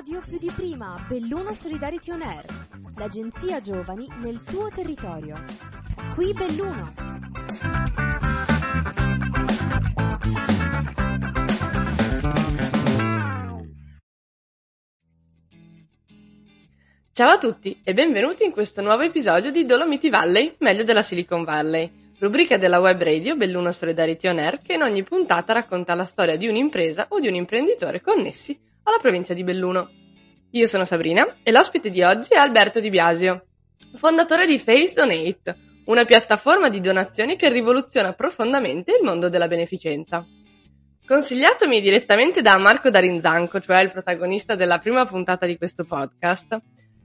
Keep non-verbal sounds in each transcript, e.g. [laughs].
radio più di prima, Belluno Solidarity On Air, l'agenzia giovani nel tuo territorio. Qui Belluno. Ciao a tutti e benvenuti in questo nuovo episodio di Dolomiti Valley, meglio della Silicon Valley, rubrica della web radio Belluno Solidarity On Air che in ogni puntata racconta la storia di un'impresa o di un imprenditore connessi alla provincia di Belluno. Io sono Sabrina e l'ospite di oggi è Alberto Di Biasio, fondatore di Face Donate, una piattaforma di donazioni che rivoluziona profondamente il mondo della beneficenza. Consigliatomi direttamente da Marco Darinzanco, cioè il protagonista della prima puntata di questo podcast,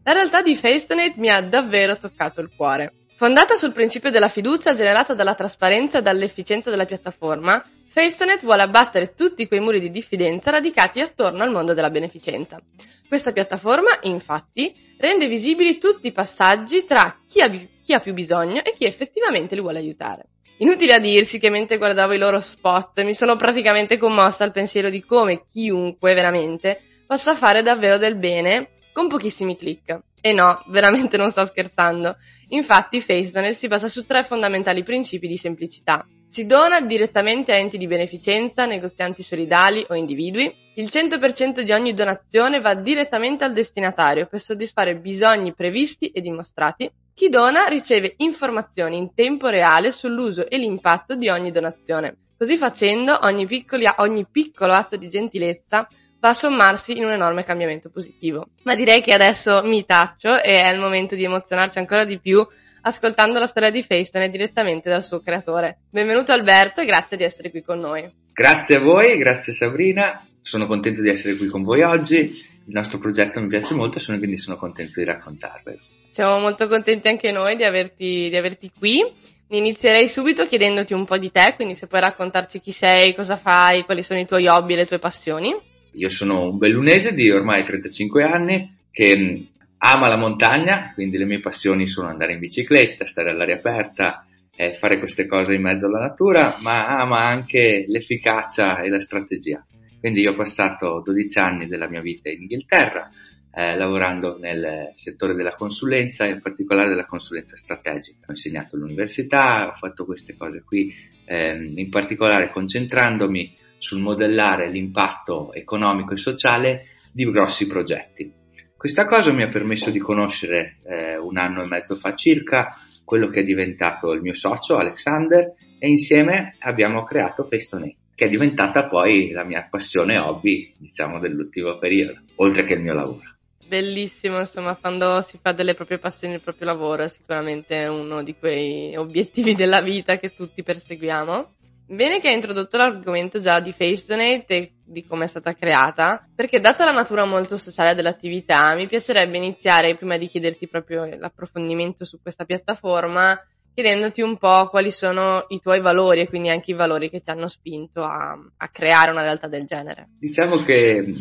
la realtà di FaceDonate mi ha davvero toccato il cuore. Fondata sul principio della fiducia generata dalla trasparenza e dall'efficienza della piattaforma, FaceDonate vuole abbattere tutti quei muri di diffidenza radicati attorno al mondo della beneficenza. Questa piattaforma, infatti, rende visibili tutti i passaggi tra chi ha, chi ha più bisogno e chi effettivamente li vuole aiutare. Inutile a dirsi che mentre guardavo i loro spot mi sono praticamente commossa al pensiero di come chiunque veramente possa fare davvero del bene con pochissimi click. E no, veramente non sto scherzando. Infatti FaceDonate si basa su tre fondamentali principi di semplicità. Si dona direttamente a enti di beneficenza, negozianti solidali o individui. Il 100% di ogni donazione va direttamente al destinatario per soddisfare bisogni previsti e dimostrati. Chi dona riceve informazioni in tempo reale sull'uso e l'impatto di ogni donazione. Così facendo, ogni, piccoli, ogni piccolo atto di gentilezza va a sommarsi in un enorme cambiamento positivo. Ma direi che adesso mi taccio e è il momento di emozionarci ancora di più ascoltando la storia di Facetone direttamente dal suo creatore. Benvenuto Alberto e grazie di essere qui con noi. Grazie a voi, grazie Sabrina, sono contento di essere qui con voi oggi, il nostro progetto mi piace molto e quindi sono contento di raccontarvelo. Siamo molto contenti anche noi di averti, di averti qui. Inizierei subito chiedendoti un po' di te, quindi se puoi raccontarci chi sei, cosa fai, quali sono i tuoi hobby e le tue passioni. Io sono un bellunese di ormai 35 anni che ama la montagna, quindi le mie passioni sono andare in bicicletta, stare all'aria aperta, eh, fare queste cose in mezzo alla natura, ma ama anche l'efficacia e la strategia. Quindi io ho passato 12 anni della mia vita in Inghilterra, eh, lavorando nel settore della consulenza, in particolare della consulenza strategica. Ho insegnato all'università, ho fatto queste cose qui, eh, in particolare concentrandomi sul modellare l'impatto economico e sociale di grossi progetti. Questa cosa mi ha permesso di conoscere eh, un anno e mezzo fa circa quello che è diventato il mio socio Alexander e insieme abbiamo creato Festonate, che è diventata poi la mia passione hobby, diciamo, dell'ultimo periodo, oltre che il mio lavoro. Bellissimo, insomma, quando si fa delle proprie passioni il proprio lavoro è sicuramente uno di quei obiettivi della vita che tutti perseguiamo. Bene che hai introdotto l'argomento già di FaceDonate e di come è stata creata, perché data la natura molto sociale dell'attività, mi piacerebbe iniziare, prima di chiederti proprio l'approfondimento su questa piattaforma, chiedendoti un po' quali sono i tuoi valori e quindi anche i valori che ti hanno spinto a, a creare una realtà del genere. Diciamo che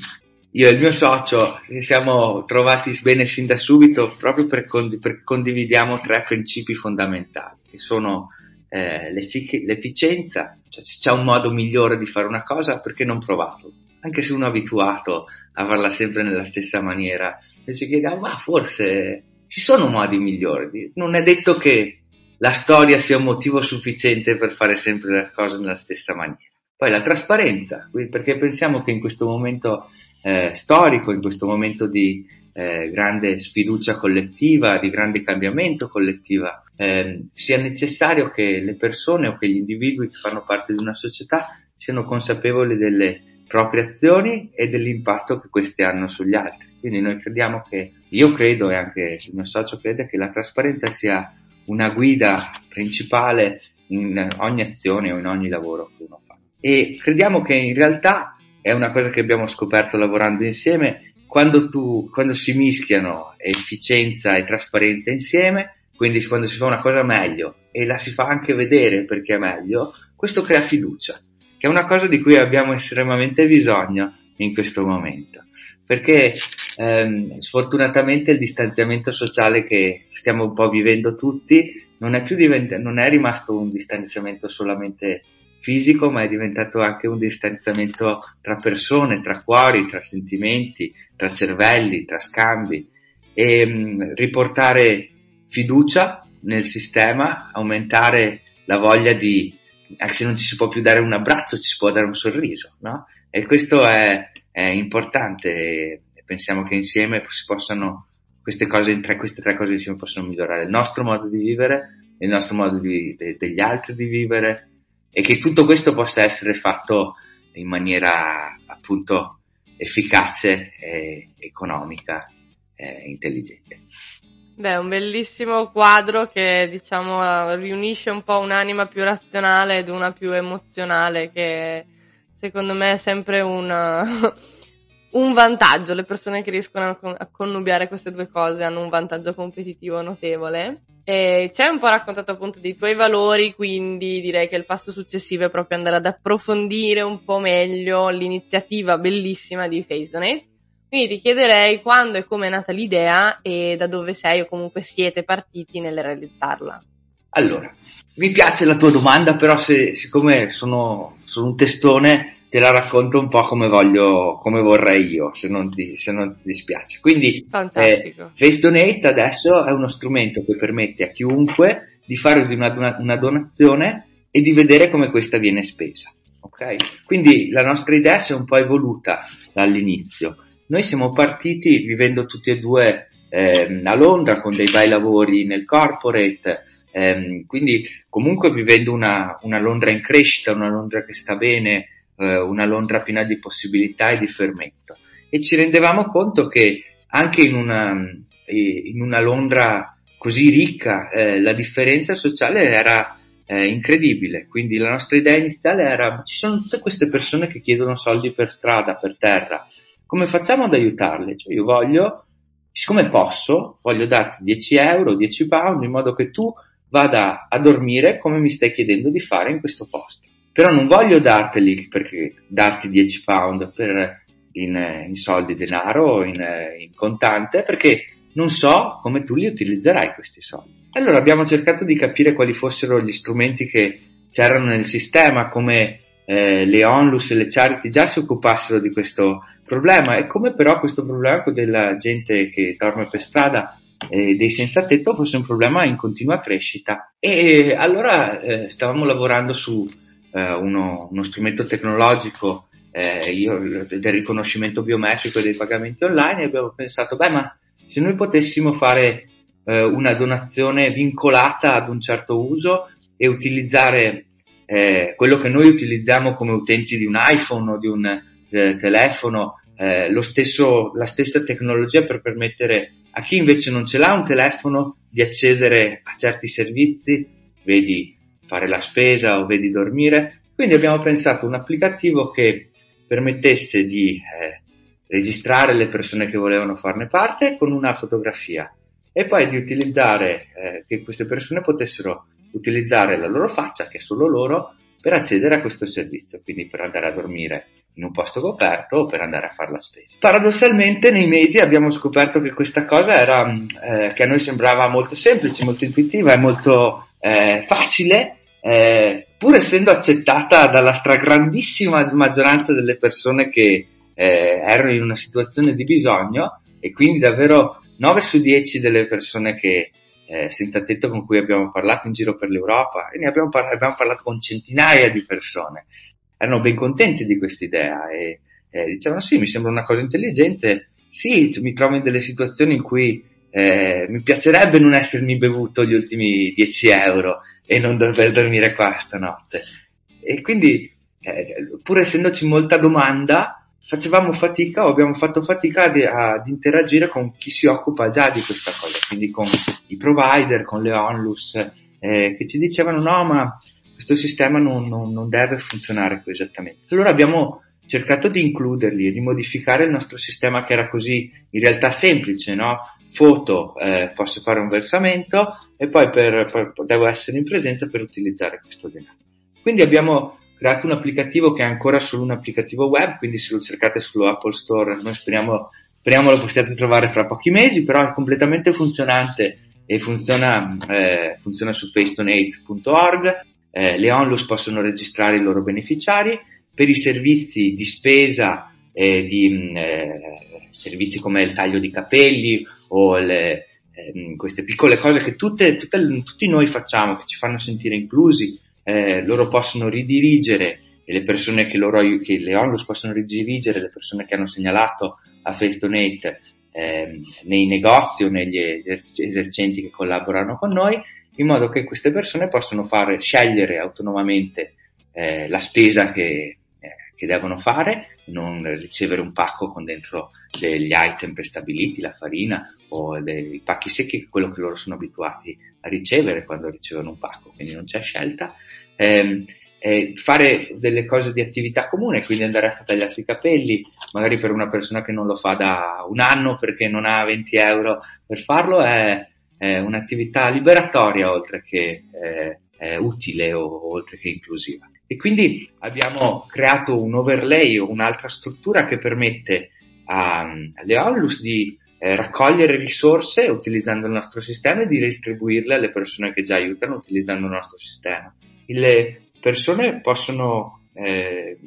io e il mio socio ci siamo trovati bene sin da subito proprio perché condividiamo tre principi fondamentali, che sono eh, l'effic- l'efficienza, cioè se c'è un modo migliore di fare una cosa, perché non provarlo? Anche se uno è abituato a farla sempre nella stessa maniera, e si chiede, ah, ma forse ci sono modi migliori. Non è detto che la storia sia un motivo sufficiente per fare sempre le cose nella stessa maniera. Poi la trasparenza, perché pensiamo che in questo momento eh, storico, in questo momento di eh, grande sfiducia collettiva, di grande cambiamento collettiva, eh, sia necessario che le persone o che gli individui che fanno parte di una società siano consapevoli delle proprie azioni e dell'impatto che queste hanno sugli altri. Quindi noi crediamo che, io credo e anche il mio socio crede che la trasparenza sia una guida principale in ogni azione o in ogni lavoro che uno fa. E crediamo che in realtà è una cosa che abbiamo scoperto lavorando insieme, quando, tu, quando si mischiano efficienza e trasparenza insieme, quindi quando si fa una cosa meglio e la si fa anche vedere perché è meglio, questo crea fiducia, che è una cosa di cui abbiamo estremamente bisogno in questo momento. Perché ehm, sfortunatamente il distanziamento sociale che stiamo un po' vivendo tutti non è più diventato, non è rimasto un distanziamento solamente fisico, ma è diventato anche un distanziamento tra persone, tra cuori, tra sentimenti, tra cervelli, tra scambi e mh, mm, riportare fiducia nel sistema, aumentare la voglia di, anche se non ci si può più dare un abbraccio, ci si può dare un sorriso, no? E questo è, è importante e pensiamo che insieme si possano, queste cose, tre, queste tre cose insieme possono migliorare il nostro modo di vivere, il nostro modo di, de, degli altri di vivere e che tutto questo possa essere fatto in maniera appunto efficace e economica e intelligente. Beh, un bellissimo quadro che diciamo riunisce un po' un'anima più razionale ed una più emozionale che secondo me è sempre un, un vantaggio. Le persone che riescono a connubiare queste due cose hanno un vantaggio competitivo notevole. E ci hai un po' raccontato appunto dei tuoi valori, quindi direi che il passo successivo è proprio andare ad approfondire un po' meglio l'iniziativa bellissima di Face Donate quindi ti chiederei quando e come è nata l'idea e da dove sei o comunque siete partiti nel realizzarla. Allora, mi piace la tua domanda, però se, siccome sono, sono un testone te la racconto un po' come voglio, come vorrei io, se non ti, se non ti dispiace. Quindi, eh, Face Donate adesso è uno strumento che permette a chiunque di fare una, una donazione e di vedere come questa viene spesa. Okay? Quindi la nostra idea si è un po' evoluta dall'inizio. Noi siamo partiti vivendo tutti e due eh, a Londra con dei bei lavori nel corporate, ehm, quindi comunque vivendo una, una, Londra in crescita, una Londra che sta bene, eh, una Londra piena di possibilità e di fermento. E ci rendevamo conto che anche in una, eh, in una Londra così ricca eh, la differenza sociale era eh, incredibile. Quindi la nostra idea iniziale era ci sono tutte queste persone che chiedono soldi per strada, per terra, come facciamo ad aiutarle? Cioè io voglio, siccome posso, voglio darti 10 euro, 10 pound in modo che tu vada a dormire come mi stai chiedendo di fare in questo posto. Però non voglio darteli perché darti 10 pound per, in, in soldi denaro in, in contante perché non so come tu li utilizzerai questi soldi. Allora abbiamo cercato di capire quali fossero gli strumenti che c'erano nel sistema, come eh, le onlus e le charity già si occupassero di questo problema e come però questo problema della gente che dorme per strada e dei senza tetto fosse un problema in continua crescita e allora eh, stavamo lavorando su eh, uno, uno, strumento tecnologico eh, io, del riconoscimento biometrico dei pagamenti online e abbiamo pensato beh ma se noi potessimo fare eh, una donazione vincolata ad un certo uso e utilizzare eh, quello che noi utilizziamo come utenti di un iPhone o di un eh, telefono, eh, stesso, la stessa tecnologia per permettere a chi invece non ce l'ha un telefono di accedere a certi servizi, vedi fare la spesa o vedi dormire. Quindi abbiamo pensato un applicativo che permettesse di eh, registrare le persone che volevano farne parte con una fotografia e poi di utilizzare eh, che queste persone potessero utilizzare la loro faccia, che è solo loro, per accedere a questo servizio, quindi per andare a dormire in un posto coperto o per andare a fare la spesa. Paradossalmente nei mesi abbiamo scoperto che questa cosa era, eh, che a noi sembrava molto semplice, molto intuitiva e molto eh, facile, eh, pur essendo accettata dalla stragrandissima maggioranza delle persone che eh, erano in una situazione di bisogno e quindi davvero 9 su 10 delle persone che eh, senza tetto con cui abbiamo parlato in giro per l'Europa e ne abbiamo, par- abbiamo parlato con centinaia di persone. Erano ben contenti di questa idea e eh, dicevano sì, mi sembra una cosa intelligente, sì, mi trovo in delle situazioni in cui eh, mi piacerebbe non essermi bevuto gli ultimi 10 euro e non dover dormire qua stanotte. E quindi, eh, pur essendoci molta domanda, facevamo fatica o abbiamo fatto fatica ad, ad, interagire con chi si occupa già di questa cosa, quindi con i provider, con le onlus, eh, che ci dicevano no ma questo sistema non, non, non deve funzionare qui esattamente. Allora abbiamo cercato di includerli e di modificare il nostro sistema che era così in realtà semplice, no? Foto, eh, posso fare un versamento e poi per, per, devo essere in presenza per utilizzare questo denaro. Quindi abbiamo creato un applicativo che è ancora solo un applicativo web, quindi se lo cercate sullo Apple Store, noi speriamo, speriamo lo possiate trovare fra pochi mesi, però è completamente funzionante e funziona, eh, funziona su facedonate.org. eh, le onlus possono registrare i loro beneficiari, per i servizi di spesa, eh, di mm, eh, servizi come il taglio di capelli o le, ehm, queste piccole cose che tutte, tutte, tutti noi facciamo, che ci fanno sentire inclusi, eh, loro possono ridirigere le persone che, loro, che le onlus possono ridirigere le persone che hanno segnalato a Face Donate eh, nei negozi o negli esercenti che collaborano con noi, in modo che queste persone possano fare, scegliere autonomamente eh, la spesa che, eh, che devono fare, non ricevere un pacco con dentro degli item prestabiliti, la farina o dei pacchi secchi, quello che loro sono abituati a ricevere quando ricevono un pacco, quindi non c'è scelta. Eh, eh, fare delle cose di attività comune, quindi andare a tagliarsi i capelli, magari per una persona che non lo fa da un anno perché non ha 20 euro per farlo, è, è un'attività liberatoria oltre che eh, utile o oltre che inclusiva. E quindi abbiamo creato un overlay o un'altra struttura che permette alle Onlus di eh, raccogliere risorse utilizzando il nostro sistema e di distribuirle alle persone che già aiutano utilizzando il nostro sistema. Le persone possono, eh,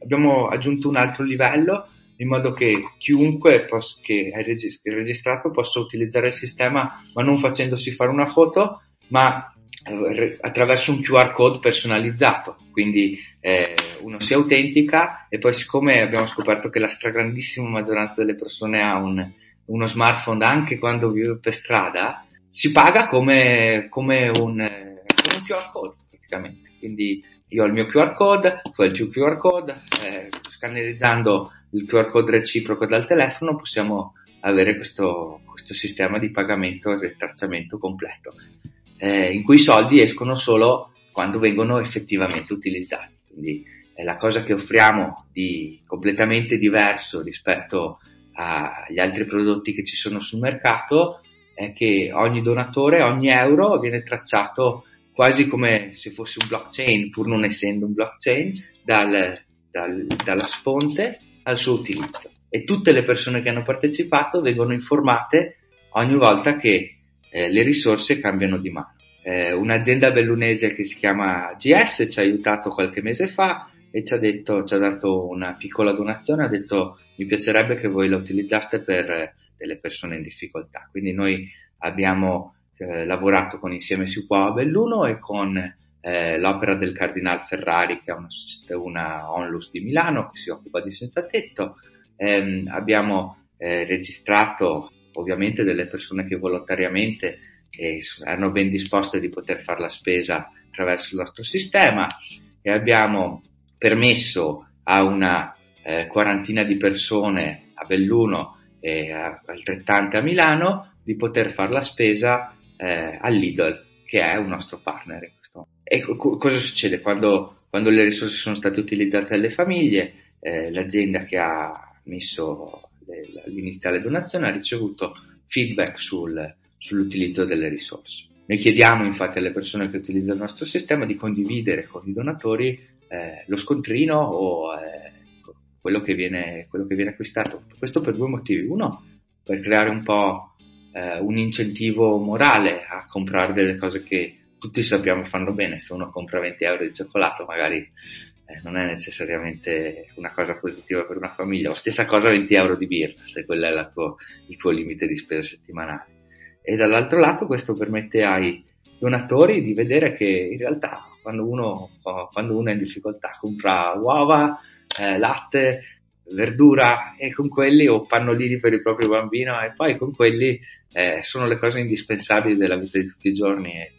abbiamo aggiunto un altro livello in modo che chiunque pos- che è registrato possa utilizzare il sistema ma non facendosi fare una foto ma attraverso un QR code personalizzato, quindi eh, uno si autentica e poi siccome abbiamo scoperto che la stragrandissima maggioranza delle persone ha un, uno smartphone anche quando vive per strada, si paga come, come, un, come un QR code praticamente. Quindi io ho il mio QR code, tu hai il tuo QR code, eh, scannerizzando il QR code reciproco dal telefono possiamo avere questo, questo sistema di pagamento e tracciamento completo eh, in cui i soldi escono solo quando vengono effettivamente utilizzati. Quindi è la cosa che offriamo di completamente diverso rispetto agli altri prodotti che ci sono sul mercato è che ogni donatore, ogni euro viene tracciato quasi come se fosse un blockchain, pur non essendo un blockchain, dal, dal, dalla fonte al suo utilizzo. E tutte le persone che hanno partecipato vengono informate ogni volta che eh, le risorse cambiano di mano. Eh, un'azienda bellunese che si chiama GS ci ha aiutato qualche mese fa e ci ha, detto, ci ha dato una piccola donazione, ha detto mi piacerebbe che voi la utilizzaste per eh, delle persone in difficoltà. Quindi noi abbiamo eh, lavorato con Insieme si può a Belluno e con eh, l'opera del Cardinal Ferrari, che è una, una onlus di Milano che si occupa di senza tetto. Ehm, abbiamo eh, registrato ovviamente delle persone che volontariamente eh, erano ben disposte di poter fare la spesa attraverso il nostro sistema e abbiamo permesso a una eh, quarantina di persone a Belluno e a, altrettante a Milano di poter fare la spesa eh, all'Idol che è un nostro partner. E co- cosa succede quando, quando, le risorse sono state utilizzate dalle famiglie? Eh, l'azienda che ha messo l'iniziale donazione ha ricevuto feedback sul, sull'utilizzo delle risorse. Noi chiediamo infatti alle persone che utilizzano il nostro sistema di condividere con i donatori eh, lo scontrino o eh, quello, che viene, quello, che viene, acquistato. Questo per due motivi. Uno, per creare un po' eh, un incentivo morale a comprare delle cose che tutti sappiamo fanno bene. Se uno compra 20 euro di cioccolato magari non è necessariamente una cosa positiva per una famiglia, o stessa cosa 20 euro di birra, se quello è tuo, il tuo limite di spesa settimanale. E dall'altro lato questo permette ai donatori di vedere che in realtà quando uno, quando uno è in difficoltà compra uova, eh, latte, verdura e con quelli o pannolini per il proprio bambino e poi con quelli eh, sono le cose indispensabili della vita di tutti i giorni e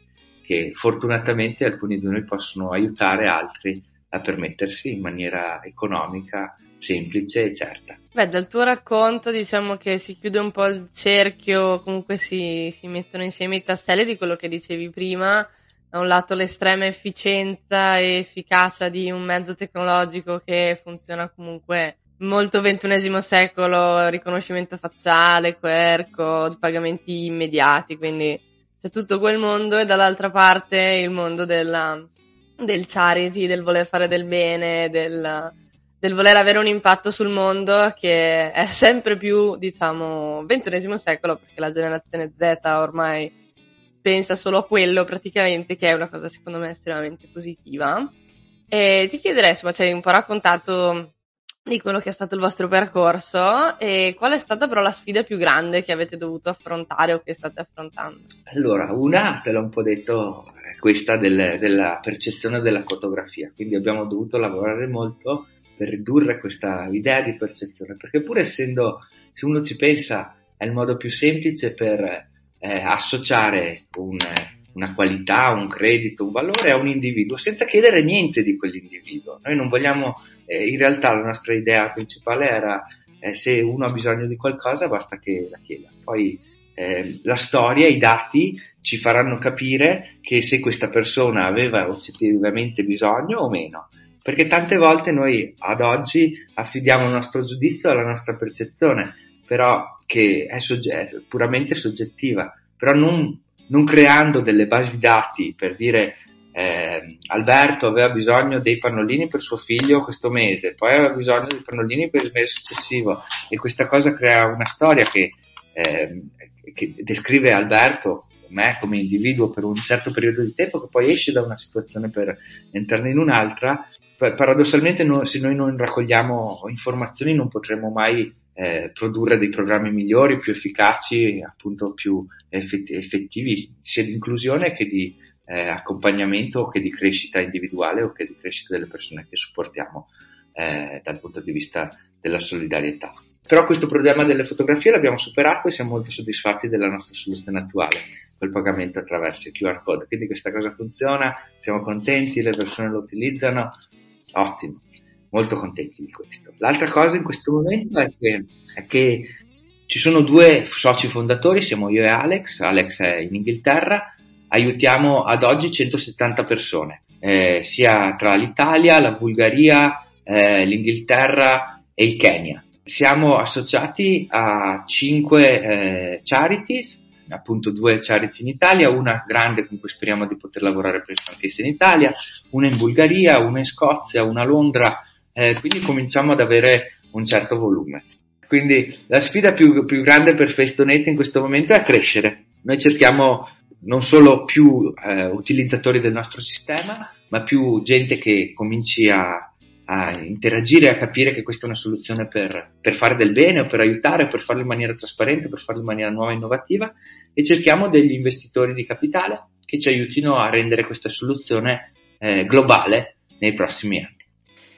che fortunatamente alcuni di noi possono aiutare altri a permettersi in maniera economica, semplice e certa. Beh, dal tuo racconto diciamo che si chiude un po' il cerchio, comunque si, si mettono insieme i tasselli di quello che dicevi prima, da un lato l'estrema efficienza e efficacia di un mezzo tecnologico che funziona comunque molto ventunesimo secolo, riconoscimento facciale, QR pagamenti immediati, quindi c'è tutto quel mondo e dall'altra parte il mondo della, del charity, del voler fare del bene, del, del voler avere un impatto sul mondo che è sempre più, diciamo, ventunesimo secolo perché la generazione Z ormai pensa solo a quello praticamente, che è una cosa secondo me estremamente positiva. E ti chiederei, insomma, ci hai un po' raccontato di quello che è stato il vostro percorso e qual è stata però la sfida più grande che avete dovuto affrontare o che state affrontando? Allora, una, te l'ho un po' detto, questa del, della percezione della fotografia, quindi abbiamo dovuto lavorare molto per ridurre questa idea di percezione, perché pur essendo, se uno ci pensa, è il modo più semplice per eh, associare un, una qualità, un credito, un valore a un individuo senza chiedere niente di quell'individuo. Noi non vogliamo, eh, in realtà la nostra idea principale era eh, se uno ha bisogno di qualcosa basta che la chieda. Poi eh, la storia, i dati ci faranno capire che se questa persona aveva oggettivamente bisogno o meno. Perché tante volte noi ad oggi affidiamo il nostro giudizio alla nostra percezione, però che è, sogge- puramente soggettiva, però non non creando delle basi dati per dire eh, Alberto aveva bisogno dei pannolini per suo figlio questo mese, poi aveva bisogno dei pannolini per il mese successivo e questa cosa crea una storia che, eh, che descrive Alberto, me come individuo per un certo periodo di tempo che poi esce da una situazione per entrare in un'altra. Paradossalmente no, se noi non raccogliamo informazioni non potremo mai eh, produrre dei programmi migliori, più efficaci, appunto più effettivi, sia di inclusione che di eh, accompagnamento o che di crescita individuale o che di crescita delle persone che supportiamo eh, dal punto di vista della solidarietà. Però questo problema delle fotografie l'abbiamo superato e siamo molto soddisfatti della nostra soluzione attuale, col pagamento attraverso il QR code. Quindi questa cosa funziona, siamo contenti, le persone lo utilizzano, ottimo molto contenti di questo. L'altra cosa in questo momento è che, è che ci sono due soci fondatori, siamo io e Alex, Alex è in Inghilterra, aiutiamo ad oggi 170 persone, eh, sia tra l'Italia, la Bulgaria, eh, l'Inghilterra e il Kenya. Siamo associati a 5 eh, charities, appunto due charity in Italia, una grande con cui speriamo di poter lavorare presto anche in Italia, una in Bulgaria, una in Scozia, una a Londra, eh, quindi cominciamo ad avere un certo volume. Quindi la sfida più, più grande per Festonet in questo momento è crescere. Noi cerchiamo non solo più eh, utilizzatori del nostro sistema, ma più gente che cominci a, a interagire, a capire che questa è una soluzione per, per, fare del bene o per aiutare, per farlo in maniera trasparente, per farlo in maniera nuova e innovativa e cerchiamo degli investitori di capitale che ci aiutino a rendere questa soluzione eh, globale nei prossimi anni.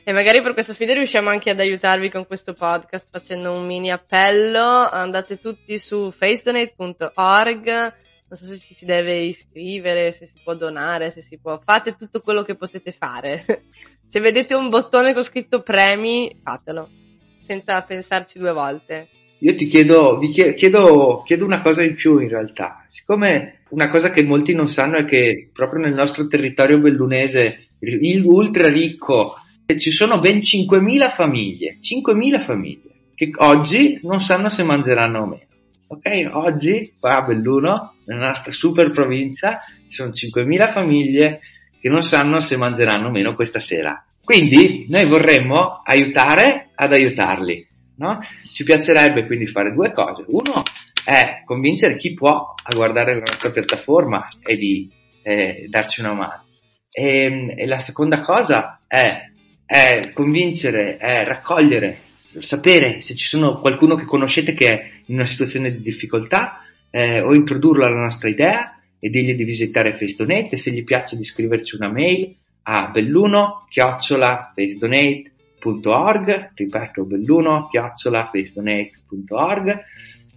E magari per questa sfida riusciamo anche ad aiutarvi con questo podcast facendo un mini appello. Andate tutti su facedonate.org. Non so se ci si deve iscrivere, se si può donare, se si può. Fate tutto quello che potete fare. [laughs] se vedete un bottone con scritto premi, fatelo. Senza pensarci due volte. Io ti chiedo, vi chiedo, chiedo una cosa in più in realtà. Siccome una cosa che molti non sanno è che proprio nel nostro territorio bellunese il ultra ricco ci sono ben 5.000 famiglie, 5.000 famiglie, che oggi non sanno se mangeranno o meno. Ok, oggi qua a Belluno, nella nostra super provincia, ci sono 5.000 famiglie che non sanno se mangeranno o meno questa sera. Quindi noi vorremmo aiutare ad aiutarli, no? Ci piacerebbe quindi fare due cose. Uno è convincere chi può a guardare la nostra piattaforma e di eh, darci una mano. E, e la seconda cosa è è convincere, è raccogliere, sapere se ci sono qualcuno che conoscete che è in una situazione di difficoltà eh, o introdurlo alla nostra idea e dirgli di visitare FaceDonate e se gli piace di scriverci una mail a belluno chiocciola facedonate.org ripeto belluno chiocciola facedonate.org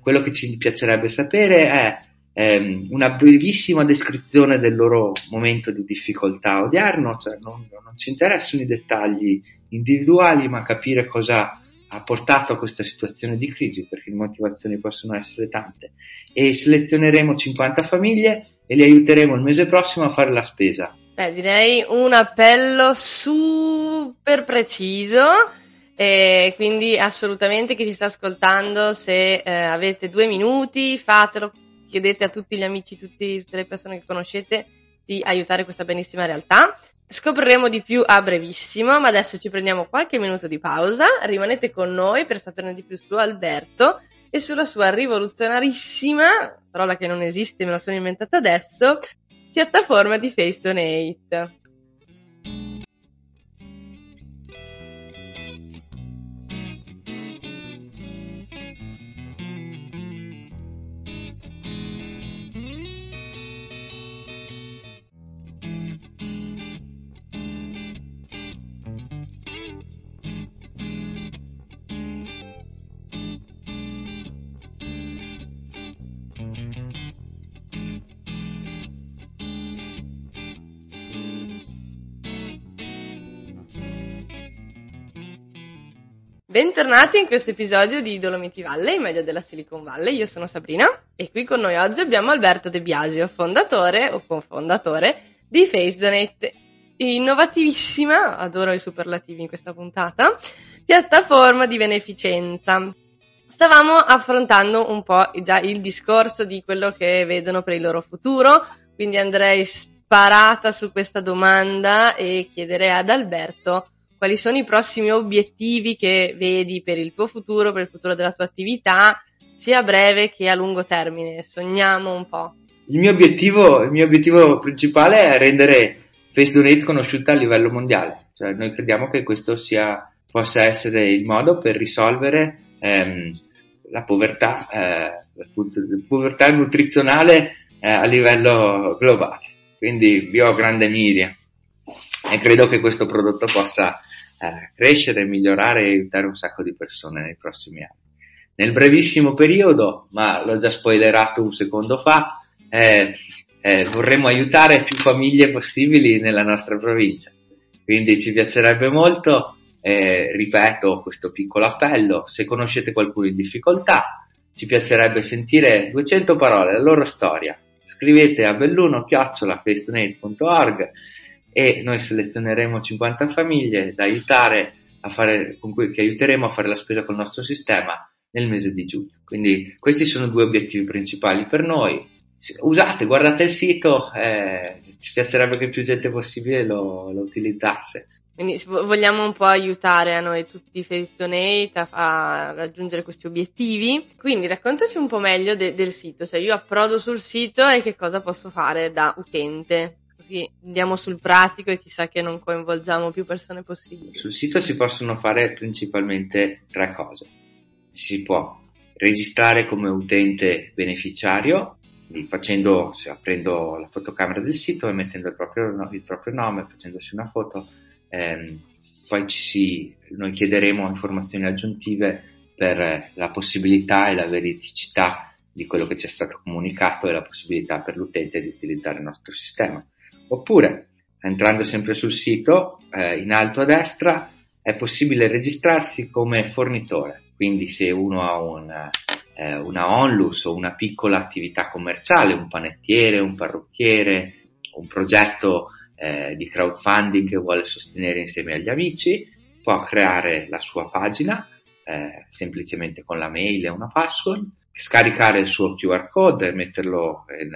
quello che ci piacerebbe sapere è ehm, una brevissima descrizione del loro momento di difficoltà odierno, cioè non, non ci interessano i dettagli individuali, ma capire cosa ha portato a questa situazione di crisi, perché le motivazioni possono essere tante. E selezioneremo 50 famiglie e li aiuteremo il mese prossimo a fare la spesa. Beh, direi un appello super preciso. E quindi assolutamente chi si sta ascoltando, se eh, avete due minuti, fatelo chiedete a tutti gli amici, tutte le persone che conoscete di aiutare questa benissima realtà. Scopriremo di più a brevissimo, ma adesso ci prendiamo qualche minuto di pausa. Rimanete con noi per saperne di più su Alberto e sulla sua rivoluzionarissima, parola che non esiste, me la sono inventata adesso, piattaforma di Face Donate. Bentornati in questo episodio di Dolomiti Valley, meglio della Silicon Valley. Io sono Sabrina e qui con noi oggi abbiamo Alberto De Biasio, fondatore o cofondatore di FaceDonate, innovativissima, adoro i superlativi in questa puntata, piattaforma di beneficenza. Stavamo affrontando un po' già il discorso di quello che vedono per il loro futuro, quindi andrei sparata su questa domanda e chiederei ad Alberto quali sono i prossimi obiettivi che vedi per il tuo futuro, per il futuro della tua attività, sia a breve che a lungo termine. Sogniamo un po'. Il mio obiettivo, il mio obiettivo principale è rendere FaceDonate conosciuta a livello mondiale. Cioè, noi crediamo che questo sia, possa essere il modo per risolvere ehm, la povertà, eh, la povertà nutrizionale eh, a livello globale. Quindi io ho grande invidia e credo che questo prodotto possa eh, crescere, migliorare e aiutare un sacco di persone nei prossimi anni. Nel brevissimo periodo, ma l'ho già spoilerato un secondo fa, eh, eh, vorremmo aiutare più famiglie possibili nella nostra provincia. Quindi ci piacerebbe molto, eh, ripeto questo piccolo appello, se conoscete qualcuno in difficoltà, ci piacerebbe sentire 200 parole, la loro storia. Scrivete a belluno-facedonate.org e noi selezioneremo 50 famiglie da aiutare a fare, con cui, che aiuteremo a fare la spesa col nostro sistema nel mese di giugno. Quindi questi sono due obiettivi principali per noi. Usate, guardate il sito, eh, ci piacerebbe che più gente possibile lo, lo utilizzasse. Quindi vogliamo un po' aiutare a noi tutti Face Donate a, a raggiungere questi obiettivi. Quindi raccontaci un po' meglio de, del sito, se io approdo sul sito e che cosa posso fare da utente così andiamo sul pratico e chissà che non coinvolgiamo più persone possibili. Sul sito si possono fare principalmente tre cose. Si può registrare come utente beneficiario, facendo, aprendo la fotocamera del sito e mettendo il proprio, il proprio nome, facendosi una foto, ehm, poi si, noi chiederemo informazioni aggiuntive per la possibilità e la veridicità di quello che ci è stato comunicato e la possibilità per l'utente di utilizzare il nostro sistema. Oppure, entrando sempre sul sito, eh, in alto a destra è possibile registrarsi come fornitore. Quindi se uno ha una, eh, una onlus o una piccola attività commerciale, un panettiere, un parrucchiere, un progetto eh, di crowdfunding che vuole sostenere insieme agli amici, può creare la sua pagina eh, semplicemente con la mail e una password, scaricare il suo QR code e metterlo in,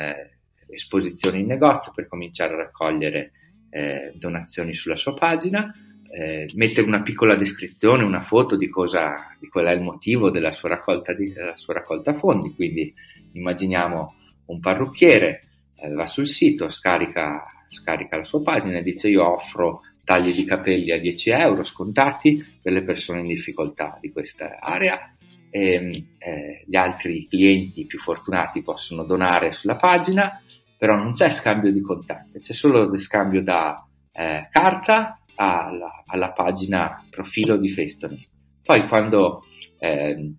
esposizioni in negozio per cominciare a raccogliere eh, donazioni sulla sua pagina, eh, mettere una piccola descrizione, una foto di cosa, di qual è il motivo della sua raccolta, di, della sua raccolta fondi. Quindi immaginiamo un parrucchiere, eh, va sul sito, scarica, scarica la sua pagina e dice io offro tagli di capelli a 10 euro scontati per le persone in difficoltà di questa area. E, ehm, eh, gli altri clienti più fortunati possono donare sulla pagina però non c'è scambio di contatto, c'è solo scambio da eh, carta alla, alla, pagina profilo di FaceTime. Poi quando eh,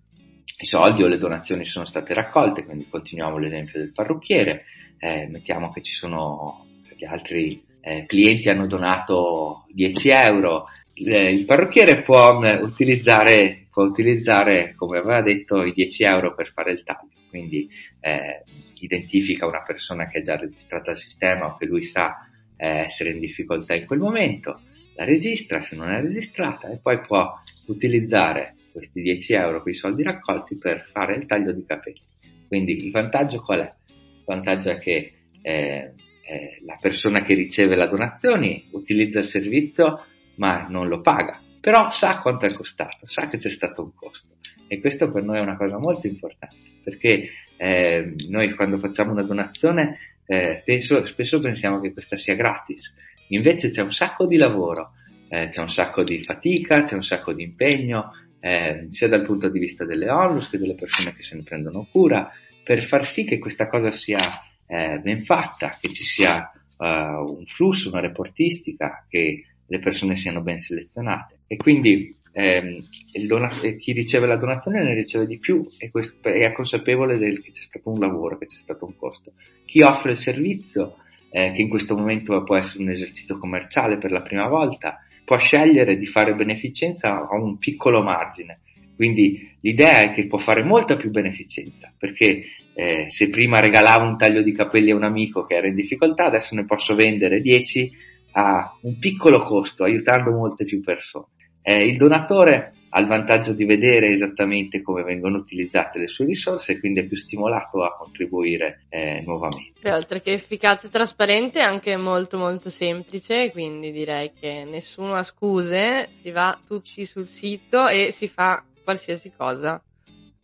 i soldi o le donazioni sono state raccolte, quindi continuiamo l'esempio del parrucchiere, eh, mettiamo che ci sono gli altri eh, clienti hanno donato 10 euro, il parrucchiere può utilizzare, può utilizzare, come aveva detto, i 10 euro per fare il taglio. Quindi eh, identifica una persona che è già registrata al sistema o che lui sa eh, essere in difficoltà in quel momento, la registra se non è registrata e poi può utilizzare questi 10 euro, quei soldi raccolti per fare il taglio di capelli. Quindi il vantaggio qual è? Il vantaggio è che eh, eh, la persona che riceve la donazione utilizza il servizio ma non lo paga, però sa quanto è costato, sa che c'è stato un costo e questo per noi è una cosa molto importante perché eh, noi quando facciamo una donazione eh, penso, spesso pensiamo che questa sia gratis, invece c'è un sacco di lavoro, eh, c'è un sacco di fatica, c'è un sacco di impegno, eh, sia dal punto di vista delle onlus che delle persone che se ne prendono cura, per far sì che questa cosa sia eh, ben fatta, che ci sia uh, un flusso, una reportistica, che le persone siano ben selezionate. E quindi ehm, donat- chi riceve la donazione ne riceve di più e questo, è consapevole del, che c'è stato un lavoro, che c'è stato un costo. Chi offre il servizio, eh, che in questo momento può essere un esercizio commerciale per la prima volta, può scegliere di fare beneficenza a un piccolo margine. Quindi l'idea è che può fare molta più beneficenza, perché eh, se prima regalavo un taglio di capelli a un amico che era in difficoltà, adesso ne posso vendere 10 a un piccolo costo, aiutando molte più persone. Eh, il donatore ha il vantaggio di vedere esattamente come vengono utilizzate le sue risorse e quindi è più stimolato a contribuire eh, nuovamente. Oltre che efficace e trasparente è anche molto molto semplice, quindi direi che nessuno ha scuse, si va tutti sul sito e si fa qualsiasi cosa.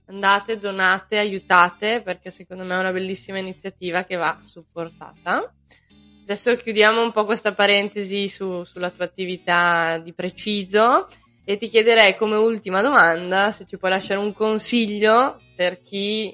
Andate, donate, aiutate perché secondo me è una bellissima iniziativa che va supportata. Adesso chiudiamo un po' questa parentesi su, sulla tua attività di preciso e ti chiederei come ultima domanda se ci puoi lasciare un consiglio per chi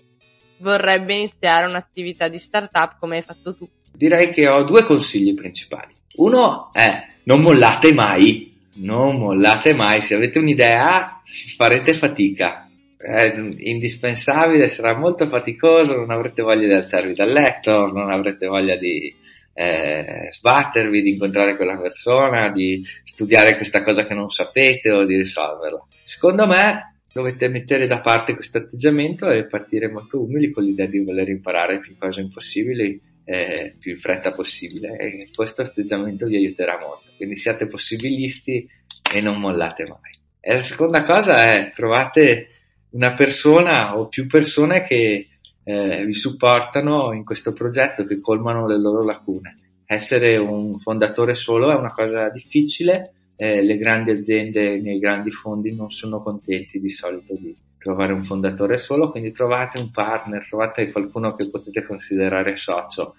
vorrebbe iniziare un'attività di startup come hai fatto tu. Direi che ho due consigli principali. Uno è non mollate mai, non mollate mai, se avete un'idea farete fatica, è indispensabile, sarà molto faticoso, non avrete voglia di alzarvi dal letto, non avrete voglia di eh, sbattervi, di incontrare quella persona, di studiare questa cosa che non sapete o di risolverla. Secondo me dovete mettere da parte questo atteggiamento e partire molto umili con l'idea di voler imparare più cose impossibili eh, più in fretta possibile e questo atteggiamento vi aiuterà molto. Quindi siate possibilisti e non mollate mai. E la seconda cosa è trovate una persona o più persone che eh, vi supportano in questo progetto, che colmano le loro lacune. Essere un fondatore solo è una cosa difficile, eh, le grandi aziende nei grandi fondi non sono contenti di solito di trovare un fondatore solo, quindi trovate un partner, trovate qualcuno che potete considerare socio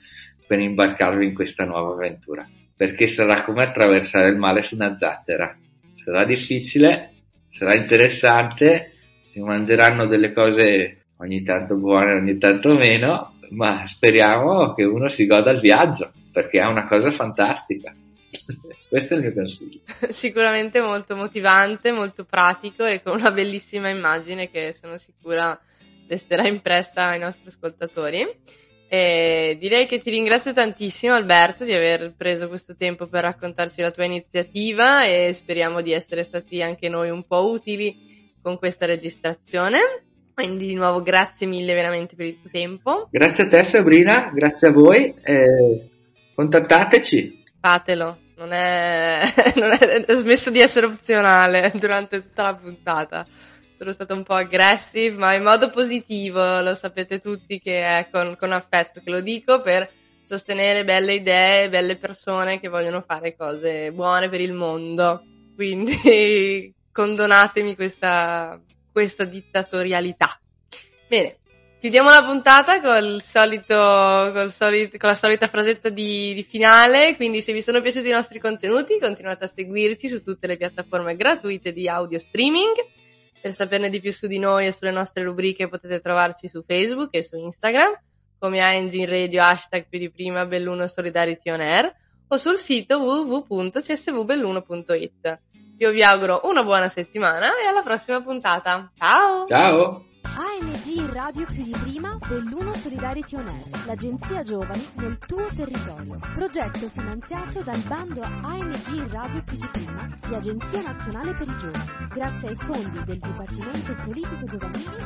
per imbarcarvi in questa nuova avventura, perché sarà come attraversare il mare su una zattera. Sarà difficile, sarà interessante, si mangeranno delle cose ogni tanto buone, ogni tanto meno, ma speriamo che uno si goda il viaggio, perché è una cosa fantastica. [laughs] Questo è il mio consiglio. [laughs] Sicuramente molto motivante, molto pratico e con una bellissima immagine che sono sicura resterà impressa ai nostri ascoltatori. E direi che ti ringrazio tantissimo Alberto di aver preso questo tempo per raccontarci la tua iniziativa e speriamo di essere stati anche noi un po' utili con questa registrazione. Quindi di nuovo grazie mille veramente per il tuo tempo. Grazie a te Sabrina, grazie a voi, eh, contattateci. Fatelo, non è, [laughs] non è, è smesso di essere opzionale [laughs] durante tutta la puntata. Sono stata un po' aggressive, ma in modo positivo, lo sapete tutti che è con, con affetto che lo dico per sostenere belle idee, belle persone che vogliono fare cose buone per il mondo. Quindi [laughs] condonatemi questa, questa dittatorialità. Bene, chiudiamo la puntata col solito, col solito, con la solita frasetta di, di, finale, quindi se vi sono piaciuti i nostri contenuti continuate a seguirci su tutte le piattaforme gratuite di audio streaming. Per saperne di più su di noi e sulle nostre rubriche potete trovarci su Facebook e su Instagram come Engine Radio hashtag più di prima Belluno Solidarity On Air o sul sito www.csvbelluno.it. Io vi auguro una buona settimana e alla prossima puntata. Ciao! Ciao! ANG Radio più di prima, Belluno Solidarity On Air, l'agenzia giovani nel tuo territorio. Progetto finanziato dal bando ANG Radio più di prima di Agenzia Nazionale per i Giovani, grazie ai fondi del Dipartimento Politico Giovanile